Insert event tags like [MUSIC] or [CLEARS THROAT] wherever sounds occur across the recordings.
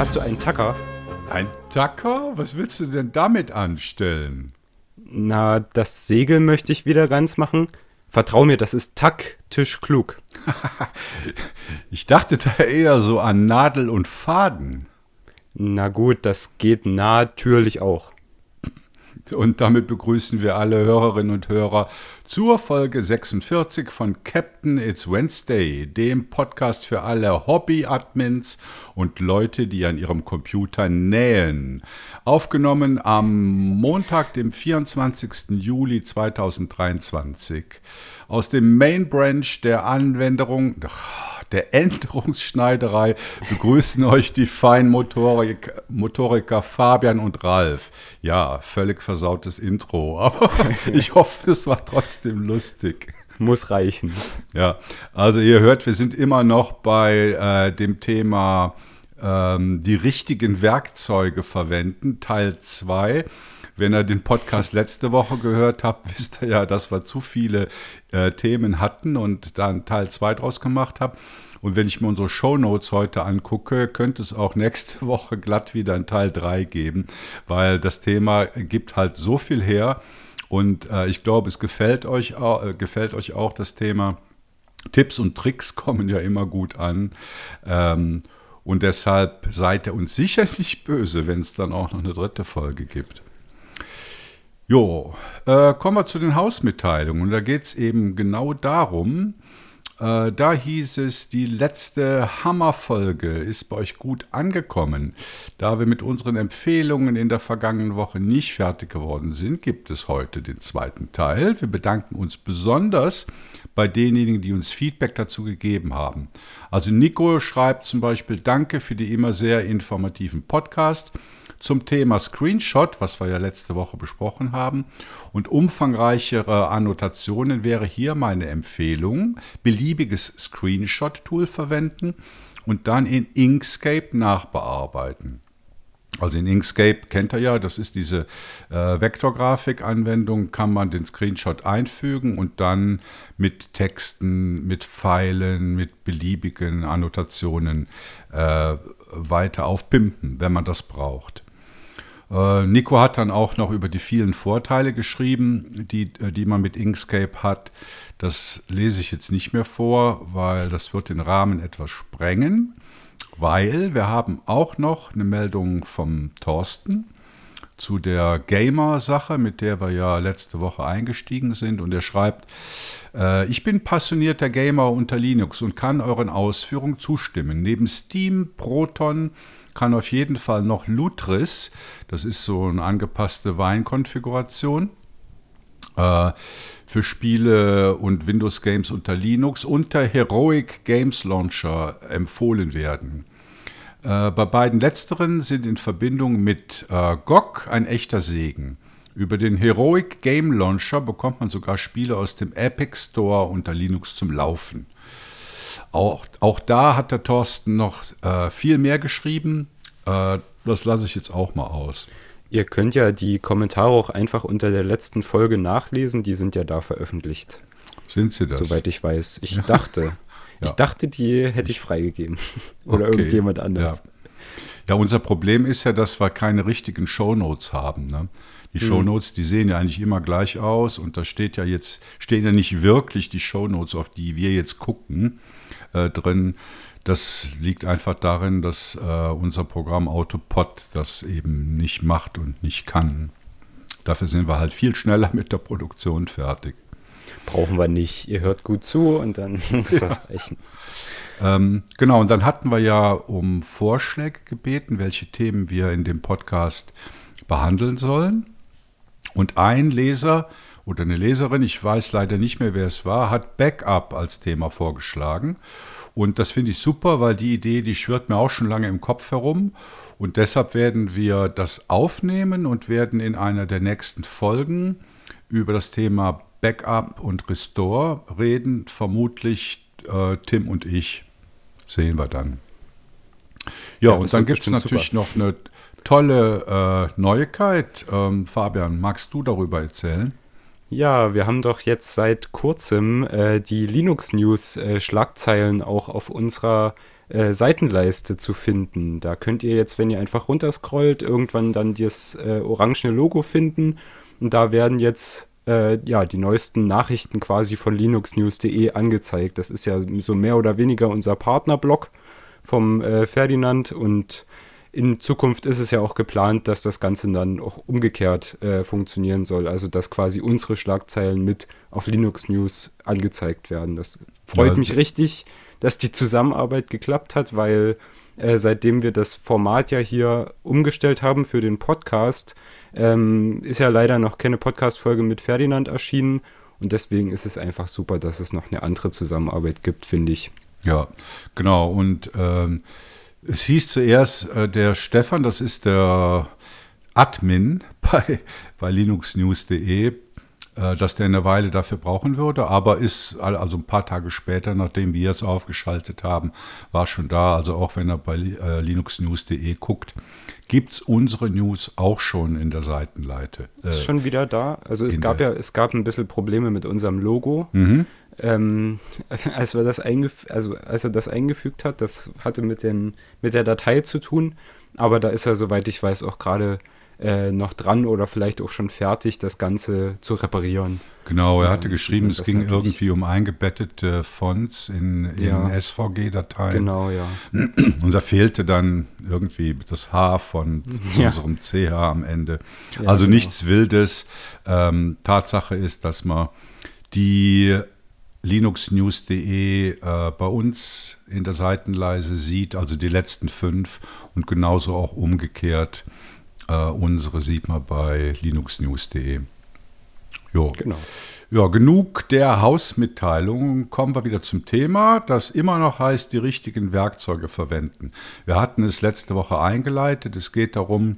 Hast du einen Tacker? Ein Tacker? Was willst du denn damit anstellen? Na, das Segel möchte ich wieder ganz machen. Vertrau mir, das ist taktisch klug. [LAUGHS] ich dachte da eher so an Nadel und Faden. Na gut, das geht natürlich auch. Und damit begrüßen wir alle Hörerinnen und Hörer zur Folge 46 von Captain It's Wednesday, dem Podcast für alle Hobby-Admins und Leute, die an ihrem Computer nähen. Aufgenommen am Montag, dem 24. Juli 2023. Aus dem Main Branch der Anwendung. Ach, der Änderungsschneiderei begrüßen euch die Feinmotoriker Motoriker Fabian und Ralf. Ja, völlig versautes Intro, aber [LAUGHS] ich hoffe, es war trotzdem lustig. Muss reichen. Ja, also ihr hört, wir sind immer noch bei äh, dem Thema ähm, die richtigen Werkzeuge verwenden, Teil 2. Wenn ihr den Podcast letzte Woche gehört habt, [LAUGHS] wisst ihr ja, dass wir zu viele äh, Themen hatten und dann Teil 2 draus gemacht haben. Und wenn ich mir unsere Show Notes heute angucke, könnte es auch nächste [LAUGHS] Woche glatt wieder ein Teil 3 geben, weil das Thema gibt halt so viel her. Und äh, ich glaube, es gefällt euch, äh, gefällt euch auch das Thema. Tipps und Tricks [LAUGHS] kommen ja immer gut an. Ähm, und deshalb seid ihr uns [LAUGHS] sicher nicht böse, wenn es dann auch noch eine dritte Folge gibt. Jo, äh, kommen wir zu den Hausmitteilungen. Und da geht es eben genau darum, äh, da hieß es, die letzte Hammerfolge ist bei euch gut angekommen. Da wir mit unseren Empfehlungen in der vergangenen Woche nicht fertig geworden sind, gibt es heute den zweiten Teil. Wir bedanken uns besonders bei denjenigen, die uns Feedback dazu gegeben haben. Also Nico schreibt zum Beispiel Danke für die immer sehr informativen Podcast zum Thema Screenshot, was wir ja letzte Woche besprochen haben, und umfangreichere Annotationen wäre hier meine Empfehlung. Beliebiges Screenshot-Tool verwenden und dann in Inkscape nachbearbeiten. Also in Inkscape kennt ihr ja, das ist diese äh, Vektorgrafik-Anwendung, kann man den Screenshot einfügen und dann mit Texten, mit Pfeilen, mit beliebigen Annotationen äh, weiter aufpimpen, wenn man das braucht. Äh, Nico hat dann auch noch über die vielen Vorteile geschrieben, die, äh, die man mit Inkscape hat. Das lese ich jetzt nicht mehr vor, weil das wird den Rahmen etwas sprengen. Weil wir haben auch noch eine Meldung vom Thorsten zu der Gamer-Sache, mit der wir ja letzte Woche eingestiegen sind. Und er schreibt, äh, ich bin passionierter Gamer unter Linux und kann euren Ausführungen zustimmen. Neben Steam, Proton, kann auf jeden Fall noch Lutris, das ist so eine angepasste Weinkonfiguration, äh, für Spiele und Windows Games unter Linux unter Heroic Games Launcher empfohlen werden. Äh, bei beiden letzteren sind in Verbindung mit äh, GOG ein echter Segen. Über den Heroic Game Launcher bekommt man sogar Spiele aus dem Epic Store unter Linux zum Laufen. Auch, auch da hat der Thorsten noch äh, viel mehr geschrieben. Äh, das lasse ich jetzt auch mal aus. Ihr könnt ja die Kommentare auch einfach unter der letzten Folge nachlesen. Die sind ja da veröffentlicht. Sind sie das? Soweit ich weiß. Ich ja. dachte. [LAUGHS] ja. Ich dachte, die hätte ich freigegeben. [LAUGHS] Oder okay. irgendjemand anders. Ja. ja. unser Problem ist ja, dass wir keine richtigen Shownotes haben. Ne? Die hm. Shownotes, die sehen ja eigentlich immer gleich aus und da steht ja jetzt, stehen ja nicht wirklich die Shownotes, auf die wir jetzt gucken, äh, drin. Das liegt einfach darin, dass äh, unser Programm Autopod das eben nicht macht und nicht kann. Dafür sind wir halt viel schneller [LAUGHS] mit der Produktion fertig. Brauchen wir nicht. Ihr hört gut zu und dann [LAUGHS] muss ja. das reichen. Ähm, genau, und dann hatten wir ja um Vorschläge gebeten, welche Themen wir in dem Podcast behandeln sollen. Und ein Leser oder eine Leserin, ich weiß leider nicht mehr, wer es war, hat Backup als Thema vorgeschlagen. Und das finde ich super, weil die Idee, die schwirrt mir auch schon lange im Kopf herum. Und deshalb werden wir das aufnehmen und werden in einer der nächsten Folgen über das Thema Backup und Restore reden. Vermutlich äh, Tim und ich. Sehen wir dann. Ja, ja und dann gibt es natürlich super. noch eine tolle äh, Neuigkeit. Ähm, Fabian, magst du darüber erzählen? Ja, wir haben doch jetzt seit kurzem äh, die Linux-News-Schlagzeilen äh, auch auf unserer äh, Seitenleiste zu finden. Da könnt ihr jetzt, wenn ihr einfach runterscrollt, irgendwann dann das äh, orangene Logo finden. Und da werden jetzt äh, ja, die neuesten Nachrichten quasi von linuxnews.de angezeigt. Das ist ja so mehr oder weniger unser Partnerblog vom äh, Ferdinand und in Zukunft ist es ja auch geplant, dass das Ganze dann auch umgekehrt äh, funktionieren soll. Also dass quasi unsere Schlagzeilen mit auf Linux News angezeigt werden. Das freut ja, mich richtig, dass die Zusammenarbeit geklappt hat, weil äh, seitdem wir das Format ja hier umgestellt haben für den Podcast, ähm, ist ja leider noch keine Podcast-Folge mit Ferdinand erschienen. Und deswegen ist es einfach super, dass es noch eine andere Zusammenarbeit gibt, finde ich. Ja, genau. Und ähm, es hieß zuerst, äh, der Stefan, das ist der Admin [LAUGHS] bei, bei linuxnews.de, dass der eine Weile dafür brauchen würde, aber ist also ein paar Tage später, nachdem wir es aufgeschaltet haben, war schon da. Also auch wenn er bei äh, linuxnews.de guckt, gibt es unsere News auch schon in der Seitenleite. Äh, ist schon wieder da. Also es gab ja, es gab ein bisschen Probleme mit unserem Logo. Mhm. Ähm, [LAUGHS] als, wir das also als er das eingefügt hat, das hatte mit, den, mit der Datei zu tun. Aber da ist er, soweit ich weiß, auch gerade äh, noch dran oder vielleicht auch schon fertig, das Ganze zu reparieren. Genau, er hatte geschrieben, es ging irgendwie um eingebettete Fonts in, in ja. SVG-Dateien. Genau, ja. [CLEARS THROAT] Und da fehlte dann irgendwie das H von, [LAUGHS] von ja. unserem CH am Ende. Ja, also genau. nichts Wildes. Ähm, Tatsache ist, dass man die linuxnews.de äh, bei uns in der Seitenleise sieht, also die letzten fünf und genauso auch umgekehrt unsere sieht man bei linuxnews.de. Jo. Genau. Ja, genug der Hausmitteilungen. Kommen wir wieder zum Thema, das immer noch heißt, die richtigen Werkzeuge verwenden. Wir hatten es letzte Woche eingeleitet. Es geht darum,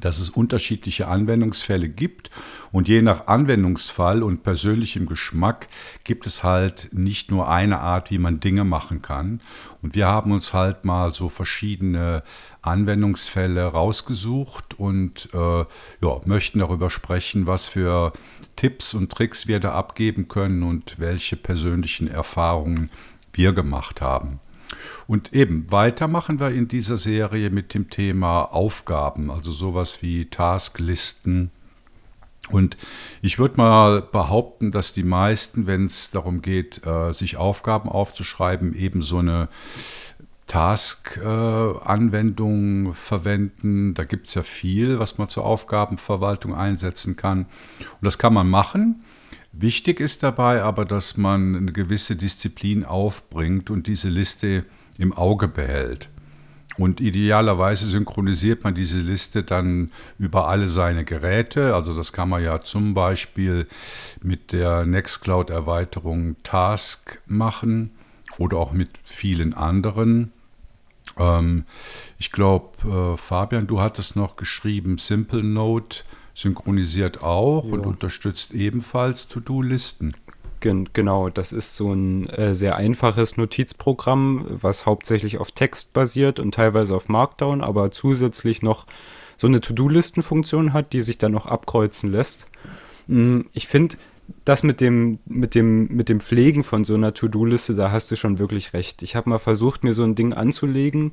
dass es unterschiedliche Anwendungsfälle gibt und je nach Anwendungsfall und persönlichem Geschmack gibt es halt nicht nur eine Art, wie man Dinge machen kann. Und wir haben uns halt mal so verschiedene Anwendungsfälle rausgesucht und äh, ja, möchten darüber sprechen, was für Tipps und Tricks wir da abgeben können und welche persönlichen Erfahrungen wir gemacht haben. Und eben weiter machen wir in dieser Serie mit dem Thema Aufgaben, also sowas wie Tasklisten. Und ich würde mal behaupten, dass die meisten, wenn es darum geht, äh, sich Aufgaben aufzuschreiben, eben so eine Task-Anwendung verwenden. Da gibt es ja viel, was man zur Aufgabenverwaltung einsetzen kann. Und das kann man machen. Wichtig ist dabei aber, dass man eine gewisse Disziplin aufbringt und diese Liste im Auge behält. Und idealerweise synchronisiert man diese Liste dann über alle seine Geräte. Also das kann man ja zum Beispiel mit der Nextcloud-Erweiterung Task machen oder auch mit vielen anderen. Ähm, ich glaube, äh, Fabian, du hattest noch geschrieben, Simple Note synchronisiert auch ja. und unterstützt ebenfalls To-Do-Listen. Gen genau, das ist so ein äh, sehr einfaches Notizprogramm, was hauptsächlich auf Text basiert und teilweise auf Markdown, aber zusätzlich noch so eine To-Do-Listen-Funktion hat, die sich dann noch abkreuzen lässt. Hm, ich finde, das mit dem, mit, dem, mit dem Pflegen von so einer To-Do-Liste, da hast du schon wirklich recht. Ich habe mal versucht, mir so ein Ding anzulegen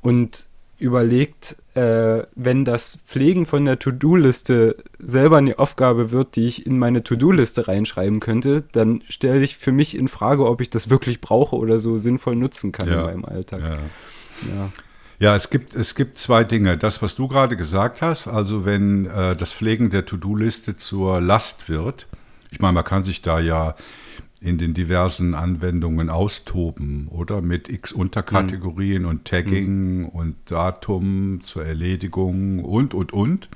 und überlegt, äh, wenn das Pflegen von der To-Do-Liste selber eine Aufgabe wird, die ich in meine To-Do-Liste reinschreiben könnte, dann stelle ich für mich in Frage, ob ich das wirklich brauche oder so sinnvoll nutzen kann ja. in meinem Alltag. Ja. ja. Ja, es gibt, es gibt zwei Dinge. Das, was du gerade gesagt hast, also wenn äh, das Pflegen der To-Do-Liste zur Last wird, ich meine, man kann sich da ja in den diversen Anwendungen austoben, oder? Mit x Unterkategorien mhm. und Tagging mhm. und Datum zur Erledigung und, und, und.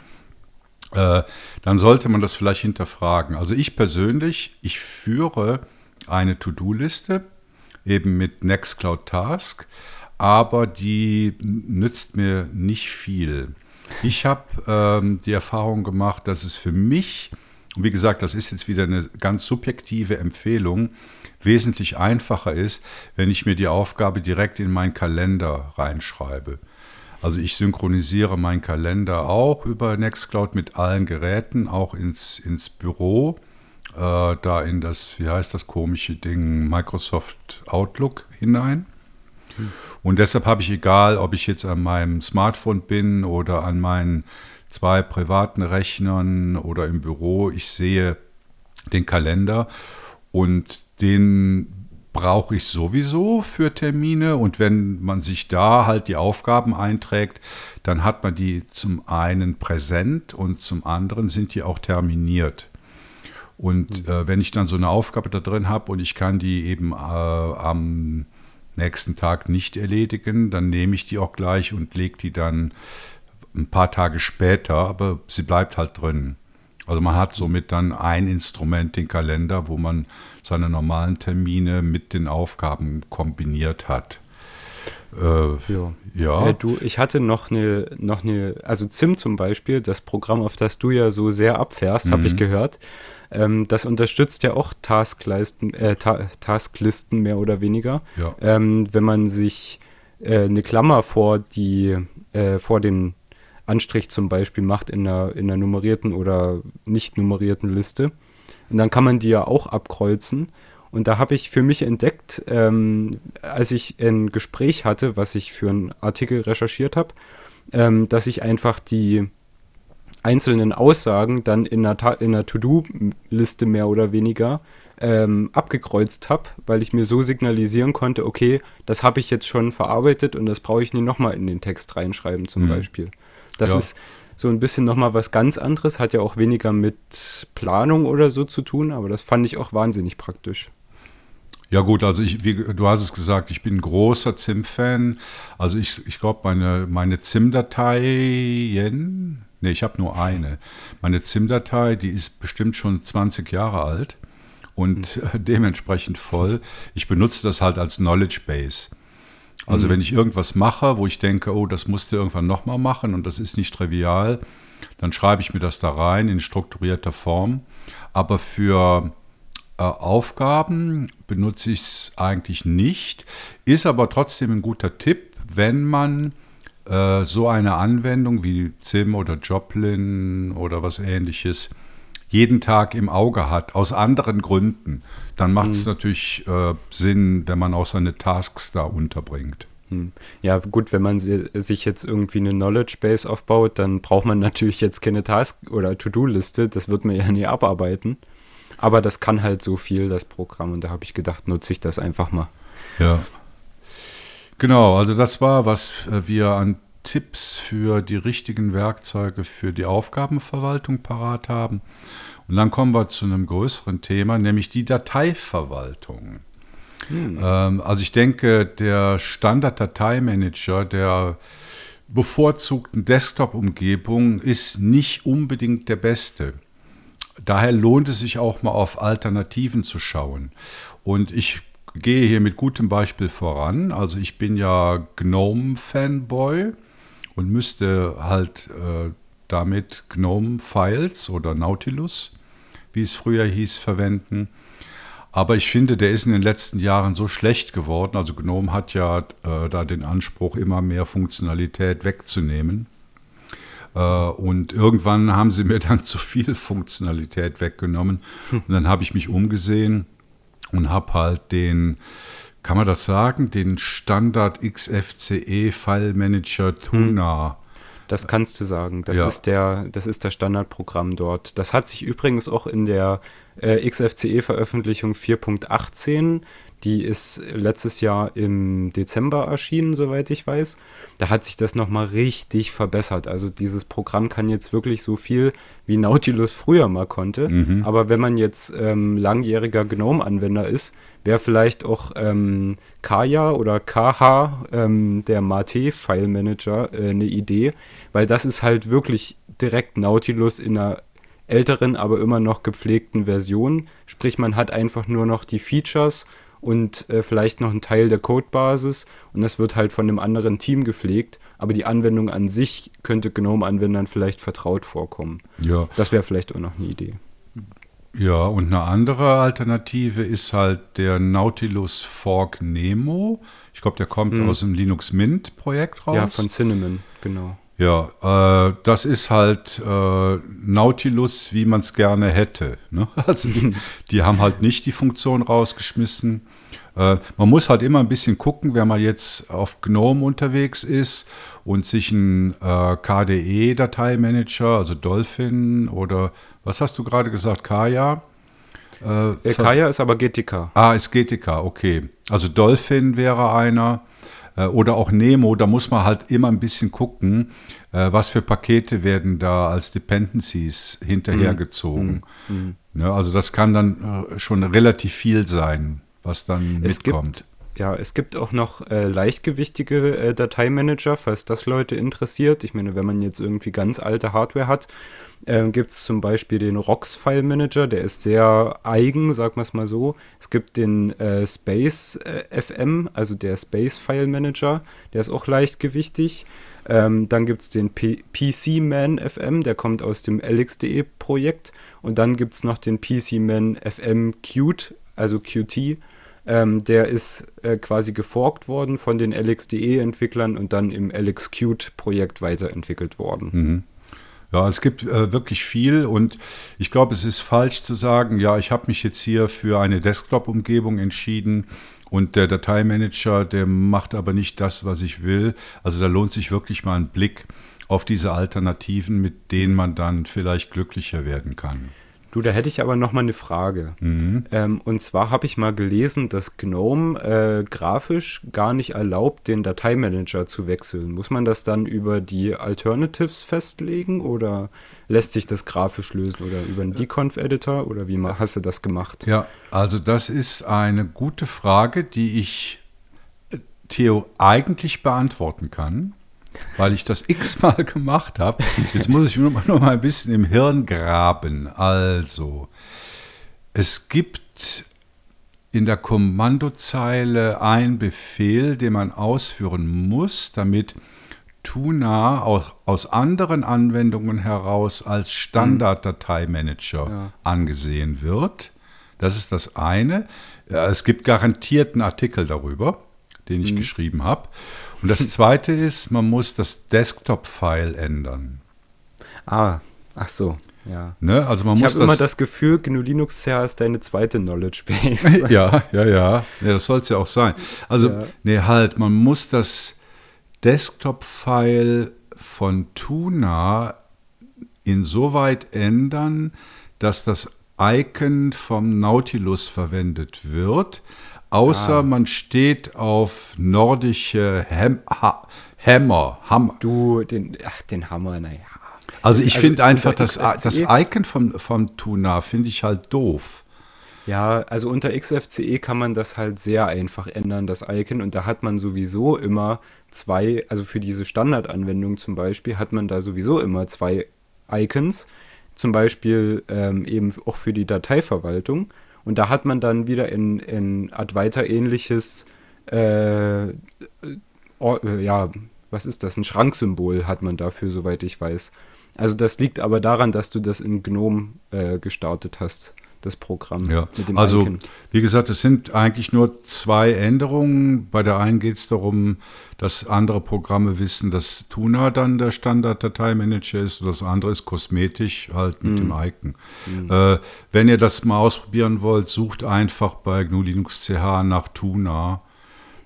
Äh, dann sollte man das vielleicht hinterfragen. Also ich persönlich, ich führe eine To-Do-Liste eben mit Nextcloud Task, aber die nützt mir nicht viel. Ich habe ähm, die Erfahrung gemacht, dass es für mich und wie gesagt, das ist jetzt wieder eine ganz subjektive Empfehlung, wesentlich einfacher ist, wenn ich mir die Aufgabe direkt in meinen Kalender reinschreibe. Also ich synchronisiere meinen Kalender auch über Nextcloud mit allen Geräten, auch ins, ins Büro, äh, da in das, wie heißt das komische Ding, Microsoft Outlook hinein. Und deshalb habe ich, egal ob ich jetzt an meinem Smartphone bin oder an meinen zwei privaten Rechnern oder im Büro, ich sehe den Kalender und den brauche ich sowieso für Termine und wenn man sich da halt die Aufgaben einträgt, dann hat man die zum einen präsent und zum anderen sind die auch terminiert. Und mhm. äh, wenn ich dann so eine Aufgabe da drin habe und ich kann die eben äh, am nächsten Tag nicht erledigen, dann nehme ich die auch gleich und lege die dann ein paar Tage später, aber sie bleibt halt drin. Also man hat somit dann ein Instrument, den Kalender, wo man seine normalen Termine mit den Aufgaben kombiniert hat. Äh, ja. ja. Äh, du, ich hatte noch eine, noch eine, also ZIM zum Beispiel, das Programm, auf das du ja so sehr abfährst, mhm. habe ich gehört. Ähm, das unterstützt ja auch Tasklisten, äh, Ta Tasklisten mehr oder weniger. Ja. Ähm, wenn man sich äh, eine Klammer vor die, äh, vor den Anstrich zum Beispiel macht in einer, in einer nummerierten oder nicht nummerierten Liste. Und dann kann man die ja auch abkreuzen. Und da habe ich für mich entdeckt, ähm, als ich ein Gespräch hatte, was ich für einen Artikel recherchiert habe, ähm, dass ich einfach die einzelnen Aussagen dann in einer, einer To-Do-Liste mehr oder weniger ähm, abgekreuzt habe, weil ich mir so signalisieren konnte, okay, das habe ich jetzt schon verarbeitet und das brauche ich nicht nochmal in den Text reinschreiben zum mhm. Beispiel. Das ja. ist so ein bisschen nochmal was ganz anderes, hat ja auch weniger mit Planung oder so zu tun, aber das fand ich auch wahnsinnig praktisch. Ja gut, also ich, wie, du hast es gesagt, ich bin ein großer ZIM-Fan. Also ich, ich glaube, meine, meine ZIM-Dateien, nee, ich habe nur eine. Meine ZIM-Datei, die ist bestimmt schon 20 Jahre alt und mhm. [LAUGHS] dementsprechend voll. Ich benutze das halt als Knowledge Base. Also mhm. wenn ich irgendwas mache, wo ich denke, oh, das musst du irgendwann nochmal machen und das ist nicht trivial, dann schreibe ich mir das da rein in strukturierter Form. Aber für äh, Aufgaben benutze ich es eigentlich nicht, ist aber trotzdem ein guter Tipp, wenn man äh, so eine Anwendung wie Zim oder Joplin oder was ähnliches jeden Tag im Auge hat, aus anderen Gründen, dann macht es mhm. natürlich äh, Sinn, wenn man auch seine Tasks da unterbringt. Hm. Ja, gut, wenn man sich jetzt irgendwie eine Knowledge Base aufbaut, dann braucht man natürlich jetzt keine Task- oder To-Do-Liste, das wird man ja nie abarbeiten. Aber das kann halt so viel, das Programm, und da habe ich gedacht, nutze ich das einfach mal. Ja. Genau, also das war, was äh, wir an Tipps für die richtigen Werkzeuge für die Aufgabenverwaltung parat haben. Und dann kommen wir zu einem größeren Thema, nämlich die Dateiverwaltung. Hm. Ähm, also ich denke, der Standard-Dateimanager der bevorzugten Desktop-Umgebung ist nicht unbedingt der beste. Daher lohnt es sich auch mal auf Alternativen zu schauen. Und ich gehe hier mit gutem Beispiel voran. Also ich bin ja GNOME-Fanboy und müsste halt äh, damit GNOME Files oder Nautilus, wie es früher hieß, verwenden. Aber ich finde, der ist in den letzten Jahren so schlecht geworden. Also GNOME hat ja äh, da den Anspruch, immer mehr Funktionalität wegzunehmen. Äh, und irgendwann haben sie mir dann [LAUGHS] zu viel Funktionalität weggenommen. Hm. Und dann habe ich mich umgesehen und habe halt den kann man das sagen, den Standard XFCE File Manager Tuna. Hm. Das kannst du sagen. Das, ja. ist der, das ist das Standardprogramm dort. Das hat sich übrigens auch in der äh, XFCE-Veröffentlichung 4.18 die ist letztes Jahr im Dezember erschienen, soweit ich weiß. Da hat sich das nochmal richtig verbessert. Also dieses Programm kann jetzt wirklich so viel, wie Nautilus früher mal konnte. Mhm. Aber wenn man jetzt ähm, langjähriger GNOME-Anwender ist, wäre vielleicht auch ähm, Kaya oder KH, ähm, der Mate-File Manager, äh, eine Idee, weil das ist halt wirklich direkt Nautilus in einer älteren, aber immer noch gepflegten Version. Sprich, man hat einfach nur noch die Features und äh, vielleicht noch ein Teil der Codebasis und das wird halt von einem anderen Team gepflegt, aber die Anwendung an sich könnte GNOME-Anwendern vielleicht vertraut vorkommen. Ja. Das wäre vielleicht auch noch eine Idee. Ja, und eine andere Alternative ist halt der Nautilus Fork Nemo. Ich glaube, der kommt hm. aus dem Linux Mint Projekt raus. Ja, von Cinnamon, genau. Ja, äh, das ist halt äh, Nautilus, wie man es gerne hätte. Ne? [LAUGHS] Also die, die, haben halt nicht die Funktion rausgeschmissen. Äh, man muss halt immer ein bisschen gucken, wenn man jetzt auf GNOME unterwegs ist und sich einen äh, KDE-Dateimanager, also Dolphin oder was hast du gerade gesagt, Kaya? Äh, äh Kaya ist aber GTK. Ah, ist GTK, okay. Also Dolphin wäre einer oder auch Nemo, da muss man halt immer ein bisschen gucken, äh, was für Pakete werden da als Dependencies hinterhergezogen. Mhm. Mhm. Ne, also das kann dann äh, schon relativ viel sein, was dann es mitkommt. Gibt ja, es gibt auch noch äh, leichtgewichtige äh, Dateimanager, falls das Leute interessiert. Ich meine, wenn man jetzt irgendwie ganz alte Hardware hat, äh, gibt es zum Beispiel den ROX File Manager, der ist sehr eigen, sagen wir es mal so. Es gibt den äh, Space äh, FM, also der Space File Manager, der ist auch leichtgewichtig. Ähm, dann gibt es den P PC Man FM, der kommt aus dem LXDE Projekt. Und dann gibt es noch den PC Man FM Qt, also Qt ähm, der ist äh, quasi geforkt worden von den LXDE-Entwicklern und dann im LXQt-Projekt weiterentwickelt worden. Mhm. Ja, es gibt äh, wirklich viel und ich glaube, es ist falsch zu sagen, ja, ich habe mich jetzt hier für eine Desktop-Umgebung entschieden und der Dateimanager, der macht aber nicht das, was ich will. Also da lohnt sich wirklich mal ein Blick auf diese Alternativen, mit denen man dann vielleicht glücklicher werden kann. Du, da hätte ich aber noch mal eine Frage. Mhm. Ähm, und zwar habe ich mal gelesen, dass GNOME äh, grafisch gar nicht erlaubt, den Dateimanager zu wechseln. Muss man das dann über die Alternatives festlegen oder lässt sich das grafisch lösen oder über einen Deconf-Editor oder wie hast du das gemacht? Ja, also das ist eine gute Frage, die ich äh, Theo eigentlich beantworten kann weil ich das x-mal [LAUGHS] gemacht habe. Jetzt muss ich nur mal ein bisschen im Hirn graben. Also, es gibt in der Kommandozeile einen Befehl, den man ausführen muss, damit Tuna auch aus anderen Anwendungen heraus als Standarddateimanager ja. angesehen wird. Das ist das eine. Es gibt garantiert einen Artikel darüber, den ich mhm. geschrieben habe. Und das zweite ist, man muss das Desktop-File ändern. Ah, ach so. Ja. Ne? Also man ich habe immer das Gefühl, GNU Linux CR ist deine zweite Knowledge Base. [LAUGHS] ja, ja, ja. ja das soll es ja auch sein. Also, ja. nee, halt, man muss das Desktop-File von Tuna insoweit ändern, dass das Icon vom Nautilus verwendet wird, Außer ah. man steht auf nordische Hem ha Hammer. Hammer. Du, den, ach, den Hammer, naja. Also ich also finde einfach, das, das Icon von, von Tuna finde ich halt doof. Ja, also unter XFCE kann man das halt sehr einfach ändern, das Icon. Und da hat man sowieso immer zwei, also für diese Standardanwendung zum Beispiel, hat man da sowieso immer zwei Icons. Zum Beispiel ähm, eben auch für die Dateiverwaltung. Und da hat man dann wieder in, in Advaita-ähnliches, äh, äh, ja, was ist das? Ein Schranksymbol hat man dafür, soweit ich weiß. Also das liegt aber daran, dass du das in GNOME äh, gestartet hast das Programm. Ja, also Icon. wie gesagt, es sind eigentlich nur zweiÄnderungen. Bei der einen geht es darum, dass andere Programme wissen, dass Tuna dann der Standard-Dateimanager ist und das andere ist kosmetisch halt mit mm. dem Icon. Mm. Äh, wenn ihr das mal ausprobieren wollt, sucht einfach bei GNU Linux CH nach Tuna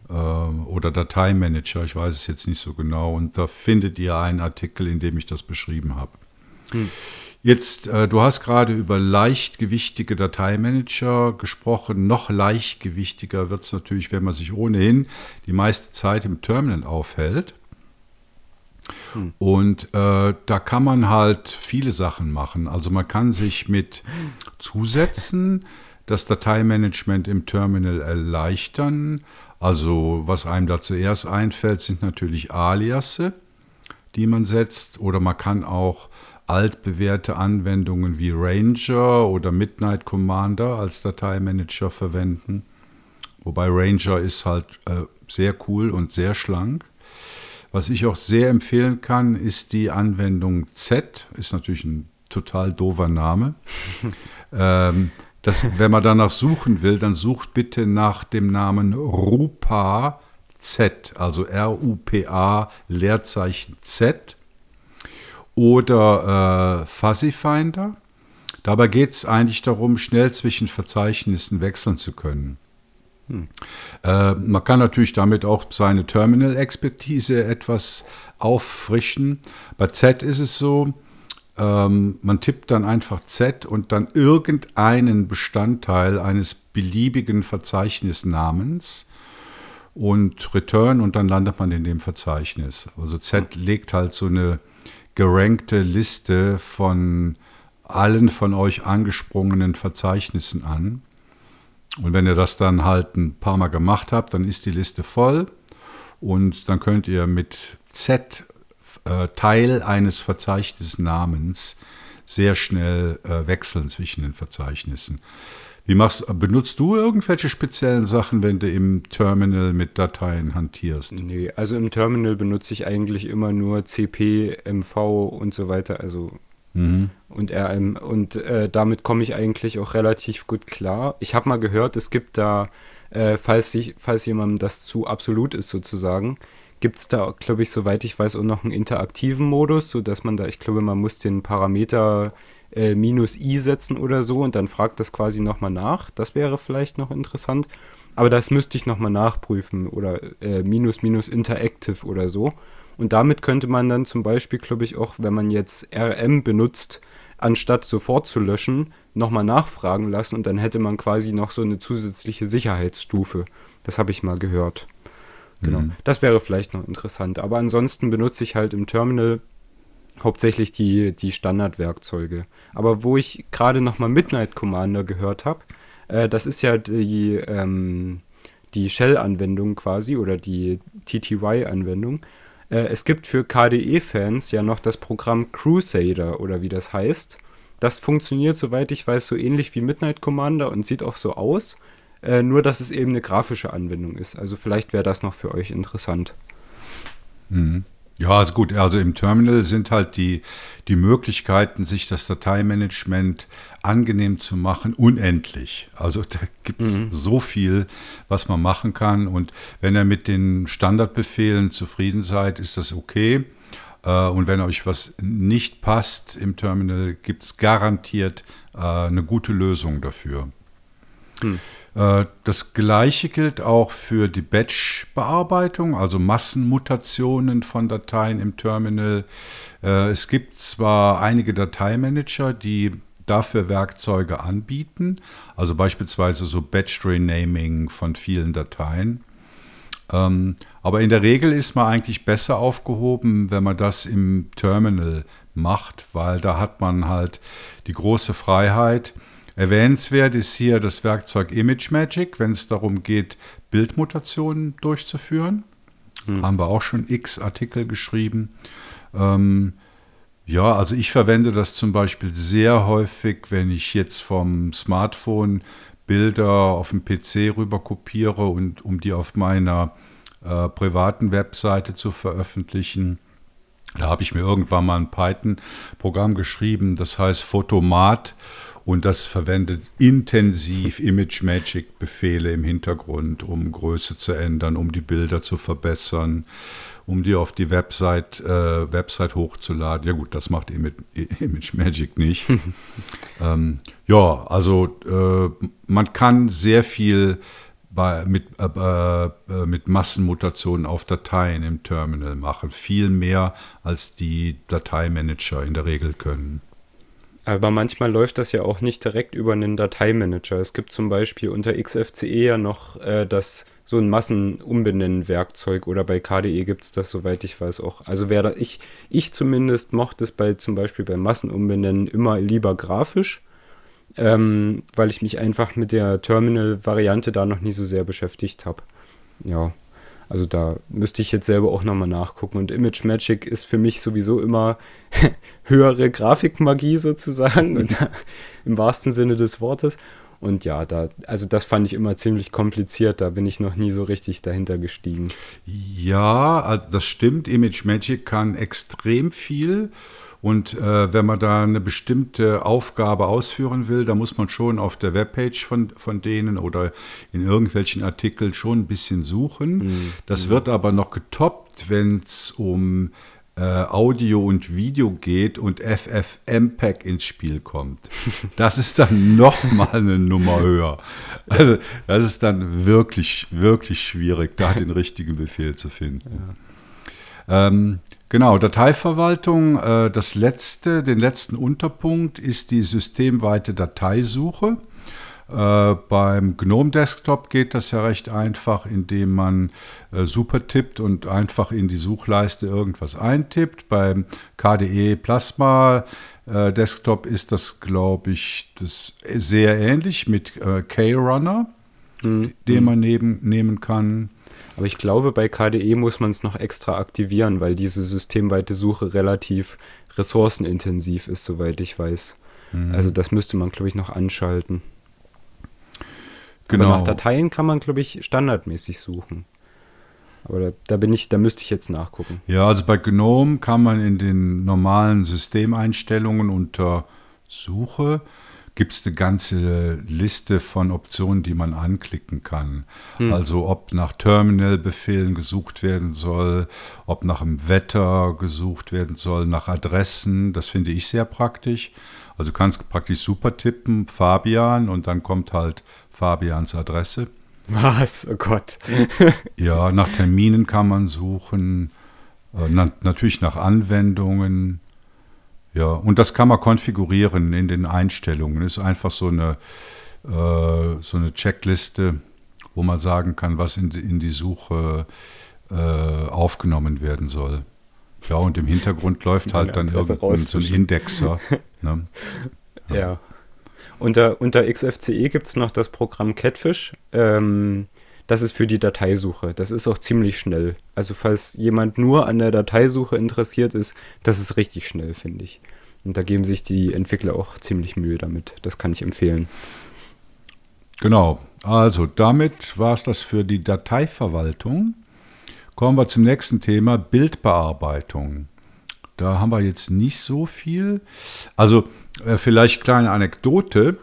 äh, oder Dateimanager, ich weiß es jetzt nicht so genau, und da findet ihr einen Artikel, in dem ich das beschrieben habe. Mm. Jetzt, äh, du hast gerade über leichtgewichtige Dateimanager gesprochen. Noch leichtgewichtiger wird es natürlich, wenn man sich ohnehin die meiste Zeit im Terminal aufhält. Hm. Und äh, da kann man halt viele Sachen machen. Also man kann sich mit Zusätzen das Dateimanagement im Terminal erleichtern. Also was einem da zuerst einfällt, sind natürlich Aliasse, die man setzt. Oder man kann auch altbewährte Anwendungen wie Ranger oder Midnight Commander als Dateimanager verwenden. Wobei Ranger ist halt äh, sehr cool und sehr schlank. Was ich auch sehr empfehlen kann, ist die Anwendung Z. Ist natürlich ein total doofer Name. [LAUGHS] ähm, das, wenn man danach suchen will, dann sucht bitte nach dem Namen Rupa Z, also R-U-P-A Leerzeichen Z oder äh, Fuzzy Finder. Dabei geht es eigentlich darum, schnell zwischen Verzeichnissen wechseln zu können. Hm. Äh, man kann natürlich damit auch seine Terminal-Expertise etwas auffrischen. Bei Z ist es so, ähm, man tippt dann einfach Z und dann irgendeinen Bestandteil eines beliebigen Verzeichnisnamens und Return und dann landet man in dem Verzeichnis. Also Z legt halt so eine gerankte Liste von allen von euch angesprungenen Verzeichnissen an. Und wenn ihr das dann halt ein paar Mal gemacht habt, dann ist die Liste voll und dann könnt ihr mit Z äh, Teil eines Verzeichnisnamens sehr schnell äh, wechseln zwischen den Verzeichnissen. Wie machst benutzt du irgendwelche speziellen Sachen, wenn du im Terminal mit Dateien hantierst? Nee, also im Terminal benutze ich eigentlich immer nur CP, MV und so weiter, also mhm. und RM und äh, damit komme ich eigentlich auch relativ gut klar. Ich habe mal gehört, es gibt da, äh, falls, sich, falls jemandem das zu absolut ist sozusagen, gibt es da, glaube ich, soweit ich weiß, auch noch einen interaktiven Modus, sodass man da, ich glaube, man muss den Parameter äh, minus i setzen oder so und dann fragt das quasi nochmal nach. Das wäre vielleicht noch interessant. Aber das müsste ich nochmal nachprüfen oder äh, minus minus interactive oder so. Und damit könnte man dann zum Beispiel, glaube ich, auch, wenn man jetzt RM benutzt, anstatt sofort zu löschen, nochmal nachfragen lassen und dann hätte man quasi noch so eine zusätzliche Sicherheitsstufe. Das habe ich mal gehört. Genau. Mhm. Das wäre vielleicht noch interessant. Aber ansonsten benutze ich halt im Terminal hauptsächlich die, die Standardwerkzeuge. Aber wo ich gerade nochmal Midnight Commander gehört habe, äh, das ist ja die, ähm, die Shell-Anwendung quasi oder die TTY-Anwendung. Äh, es gibt für KDE-Fans ja noch das Programm Crusader oder wie das heißt. Das funktioniert, soweit ich weiß, so ähnlich wie Midnight Commander und sieht auch so aus. Äh, nur, dass es eben eine grafische Anwendung ist. Also vielleicht wäre das noch für euch interessant. Mhm. Ja, also gut, also im Terminal sind halt die, die Möglichkeiten, sich das Dateimanagement angenehm zu machen, unendlich. Also da gibt es mhm. so viel, was man machen kann. Und wenn ihr mit den Standardbefehlen zufrieden seid, ist das okay. Äh, und wenn euch was nicht passt im Terminal, gibt es garantiert äh, eine gute Lösung dafür. Mhm. Äh, das gleiche gilt auch für die Batch-Bearbeitung, also Massenmutationen von Dateien im Terminal. Äh, es gibt zwar einige Dateimanager, die dafür Werkzeuge anbieten, also beispielsweise so Batch-Renaming von vielen Dateien. Ähm, aber in der Regel ist man eigentlich besser aufgehoben, wenn man das im Terminal macht, weil da hat man halt die große Freiheit, Erwähnenswert ist hier das Werkzeug ImageMagick, wenn es darum geht, Bildmutationen durchzuführen. Hm. Haben wir auch schon x Artikel geschrieben. Ähm, ja, also ich verwende das zum Beispiel sehr häufig, wenn ich jetzt vom Smartphone Bilder auf dem PC rüber kopiere und um die auf meiner äh, privaten Webseite zu veröffentlichen. Da habe ich mir irgendwann mal ein Python-Programm geschrieben, das heißt Photomat und das verwendet intensiv Image Magic Befehle im Hintergrund, um Größe zu ändern, um die Bilder zu verbessern, um die auf die Website, äh, Website hochzuladen. Ja gut, das macht Image [LAUGHS] Magic nicht. [LAUGHS] ähm, ja, also äh, man kann sehr viel bei, mit, äh, äh, mit Massenmutationen auf Dateien im Terminal machen. Viel mehr als die Dateimanager in der Regel können. Aber manchmal läuft das ja auch nicht direkt über einen Dateimanager. Es gibt zum Beispiel unter XFCE ja noch äh, das so ein Massenumbenennen-Werkzeug oder bei KDE gibt es das, soweit ich weiß, auch. Also wer da, ich, ich zumindest mochte es bei zum Beispiel beim Massenumbenennen immer lieber grafisch, ähm, weil ich mich einfach mit der Terminal-Variante da noch nie so sehr beschäftigt habe. Ja. Also da müsste ich jetzt selber auch nochmal nachgucken. Und Image Magic ist für mich sowieso immer [LAUGHS] höhere Grafikmagie sozusagen, und, [LAUGHS] im wahrsten Sinne des Wortes. Und ja, da, also das fand ich immer ziemlich kompliziert, da bin ich noch nie so richtig dahinter gestiegen. Ja, das stimmt. Image Magic kann extrem viel. Und äh, wenn man da eine bestimmte Aufgabe ausführen will, da muss man schon auf der Webpage von, von denen oder in irgendwelchen Artikeln schon ein bisschen suchen. Mhm. Das mhm. wird aber noch getoppt, wenn es um äh, Audio und Video geht und FFmpeg ins Spiel kommt. [LAUGHS] Das ist dann noch mal eine Nummer höher. Also das ist dann wirklich, wirklich schwierig, da den richtigen Befehl zu finden. Ja. Ähm, genau, Dateiverwaltung, äh, das letzte, den letzten Unterpunkt ist die systemweite Dateisuche. Äh, beim GNOME Desktop geht das ja recht einfach, indem man äh, super tippt und einfach in die Suchleiste irgendwas eintippt. Beim KDE Plasma äh, Desktop ist das, glaube ich, das sehr ähnlich mit K-Runner, mhm. den man neben, nehmen kann. Aber ich glaube, bei KDE muss man es noch extra aktivieren, weil diese systemweite Suche relativ ressourcenintensiv ist, soweit ich weiß. Mhm. Also das müsste man, glaube ich, noch anschalten. Genau. Aber nach Dateien kann man, glaube ich, standardmäßig suchen. Aber da, da, bin ich, da müsste ich jetzt nachgucken. Ja, also bei GNOME kann man in den normalen Systemeinstellungen unter Suche gibt es eine ganze Liste von Optionen, die man anklicken kann. Hm. Also ob nach Terminal-Befehlen gesucht werden soll, ob nach dem Wetter gesucht werden soll, nach Adressen. Das finde ich sehr praktisch. Also du kannst praktisch super tippen, Fabian, und dann kommt halt Fabians Adresse. Was? Oh Gott. [LAUGHS] ja, nach Terminen kann man suchen, äh, na, natürlich nach Anwendungen. Ja, und das kann man konfigurieren in den Einstellungen. Ist einfach so eine, äh, so eine Checkliste, wo man sagen kann, was in, in die Suche äh, aufgenommen werden soll. Ja, und im Hintergrund läuft halt dann irgendein so ein Indexer. [LAUGHS] Ne? Ja. ja. Unter, unter XFCE gibt es noch das Programm Catfish. Ähm, das ist für die Dateisuche. Das ist auch ziemlich schnell. Also falls jemand nur an der Dateisuche interessiert ist, das ist richtig schnell, finde ich. Und da geben sich die Entwickler auch ziemlich Mühe damit. Das kann ich empfehlen. Genau. Also damit war es das für die Dateiverwaltung. Kommen wir zum nächsten Thema, Bildbearbeitung. Da haben wir jetzt nicht so viel. Also äh, vielleicht kleine Anekdote.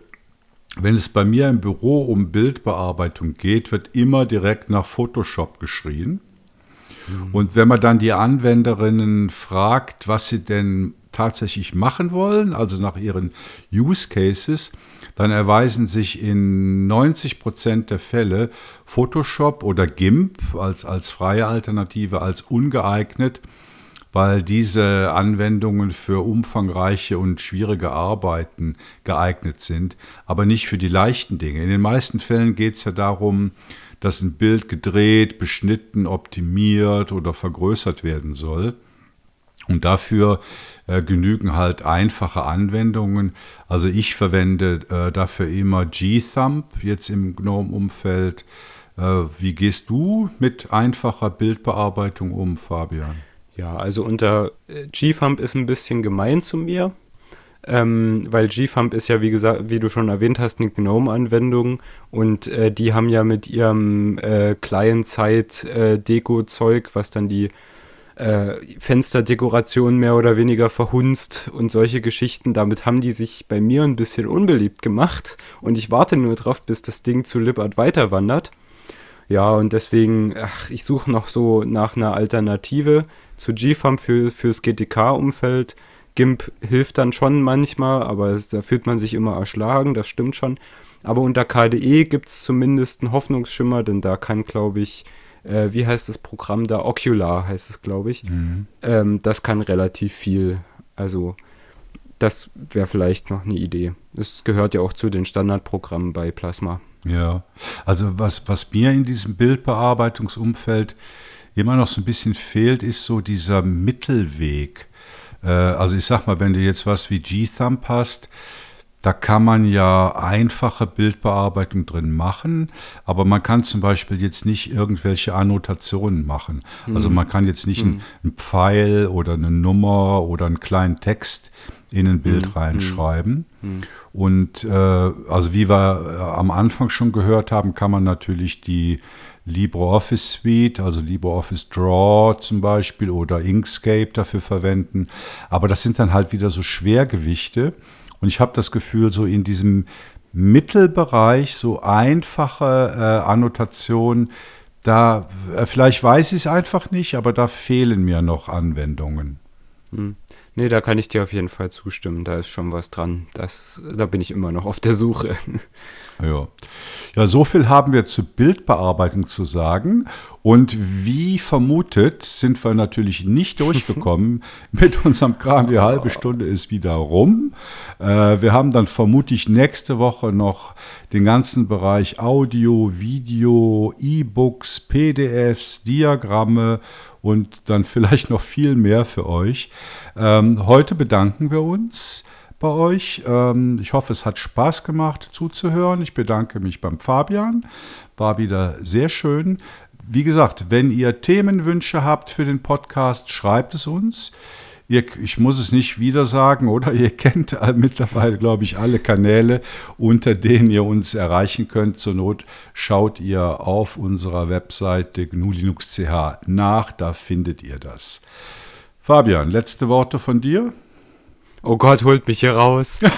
Wenn es bei mir im Büro um Bildbearbeitung geht, wird immer direkt nach Photoshop geschrien. Mhm. Und wenn man dann die Anwenderinnen fragt, was sie denn tatsächlich machen wollen, also nach ihren Use Cases, dann erweisen sich in 90 Prozent der Fälle Photoshop oder GIMP als, als freie Alternative als ungeeignet weil diese Anwendungen für umfangreiche und schwierige Arbeiten geeignet sind, aber nicht für die leichten Dinge. In den meisten Fällen geht es ja darum, dass ein Bild gedreht, beschnitten, optimiert oder vergrößert werden soll. Und dafür äh, genügen halt einfache Anwendungen. Also ich verwende äh, dafür immer G-Thumb jetzt im GNOME-Umfeld. Äh, wie gehst du mit einfacher Bildbearbeitung um, Fabian? Ja, also unter äh, GFump ist ein bisschen gemein zu mir, ähm, weil GFump ist ja, wie gesagt, wie du schon erwähnt hast, eine GNOME-Anwendung und äh, die haben ja mit ihrem äh, Client-Side-Deko-Zeug, was dann die äh, Fensterdekoration mehr oder weniger verhunzt und solche Geschichten. Damit haben die sich bei mir ein bisschen unbeliebt gemacht und ich warte nur drauf, bis das Ding zu Libart weiter wandert. Ja, und deswegen, ach, ich suche noch so nach einer Alternative zu GFAM für, fürs GTK-Umfeld. GIMP hilft dann schon manchmal, aber es, da fühlt man sich immer erschlagen, das stimmt schon. Aber unter KDE gibt es zumindest einen Hoffnungsschimmer, denn da kann, glaube ich, äh, wie heißt das Programm da? Ocular heißt es, glaube ich. Mhm. Ähm, das kann relativ viel. Also, das wäre vielleicht noch eine Idee. Es gehört ja auch zu den Standardprogrammen bei Plasma. Ja, also was, was mir in diesem Bildbearbeitungsumfeld immer noch so ein bisschen fehlt, ist so dieser Mittelweg. Äh, also ich sag mal, wenn du jetzt was wie G-Thumb hast, da kann man ja einfache Bildbearbeitung drin machen, aber man kann zum Beispiel jetzt nicht irgendwelche Annotationen machen. Also mhm. man kann jetzt nicht mhm. einen Pfeil oder eine Nummer oder einen kleinen Text in ein Bild mhm. reinschreiben. Mhm. Und äh, also wie wir äh, am Anfang schon gehört haben, kann man natürlich die LibreOffice Suite, also LibreOffice Draw zum Beispiel oder Inkscape dafür verwenden. Aber das sind dann halt wieder so Schwergewichte. Und ich habe das Gefühl, so in diesem Mittelbereich, so einfache äh, Annotationen, da, äh, vielleicht weiß ich es einfach nicht, aber da fehlen mir noch Anwendungen. Hm. Nee, da kann ich dir auf jeden Fall zustimmen. Da ist schon was dran. Das, da bin ich immer noch auf der Suche. [LAUGHS] Ja. ja, so viel haben wir zur Bildbearbeitung zu sagen. Und wie vermutet sind wir natürlich nicht durchgekommen [LAUGHS] mit unserem Kram. Die halbe Stunde ist wieder rum. Äh, wir haben dann vermutlich nächste Woche noch den ganzen Bereich Audio, Video, E-Books, PDFs, Diagramme und dann vielleicht noch viel mehr für euch. Ähm, heute bedanken wir uns bei euch. Ähm, ich hoffe, es hat Spaß gemacht zuzuhören. Ich bedanke mich beim Fabian. War wieder sehr schön. Wie gesagt, wenn ihr Themenwünsche habt für den Podcast, schreibt es uns. Ich muss es nicht wieder sagen, oder? [LAUGHS] Ihr kennt mittlerweile, glaube ich, alle Kanäle, unter denen ihr uns erreichen könnt. Zur Not schaut ihr auf unserer Webseite gnulinux.ch nach, da findet ihr das. Fabian, letzte Worte von dir? Oh Gott, holt mich hier raus. [LAUGHS]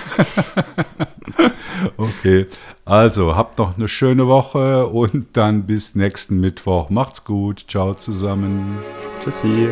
[LAUGHS] okay, also habt noch eine schöne Woche und dann bis nächsten Mittwoch. Macht's gut. Ciao zusammen. Tschüssi.